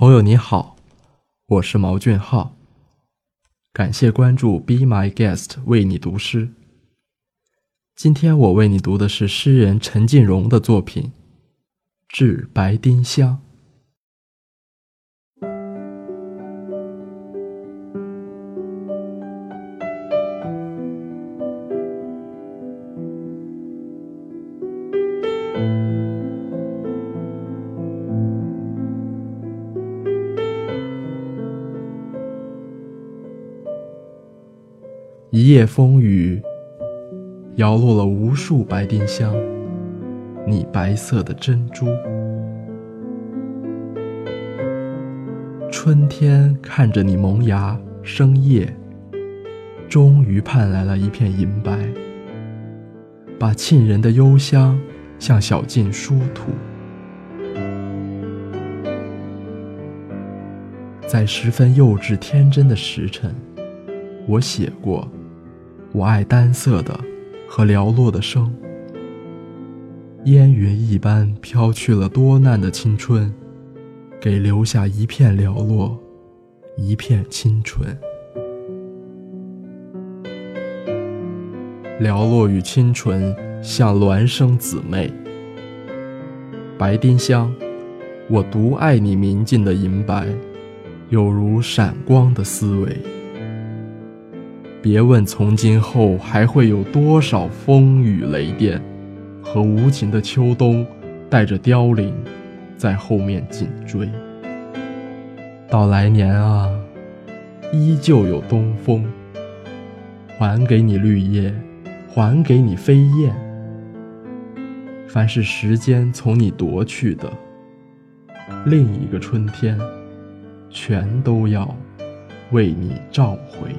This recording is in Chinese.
朋友你好，我是毛俊浩，感谢关注 Be My Guest 为你读诗。今天我为你读的是诗人陈进荣的作品《致白丁香》。一夜风雨，摇落了无数白丁香，你白色的珍珠。春天看着你萌芽生叶，终于盼来了一片银白，把沁人的幽香向小径疏吐。在十分幼稚天真的时辰，我写过。我爱单色的和寥落的生，烟云一般飘去了多难的青春，给留下一片寥落，一片清纯。寥落与清纯像孪生姊妹。白丁香，我独爱你明净的银白，有如闪光的思维。别问从今后还会有多少风雨雷电，和无情的秋冬，带着凋零，在后面紧追。到来年啊，依旧有东风，还给你绿叶，还给你飞燕。凡是时间从你夺去的，另一个春天，全都要为你召回。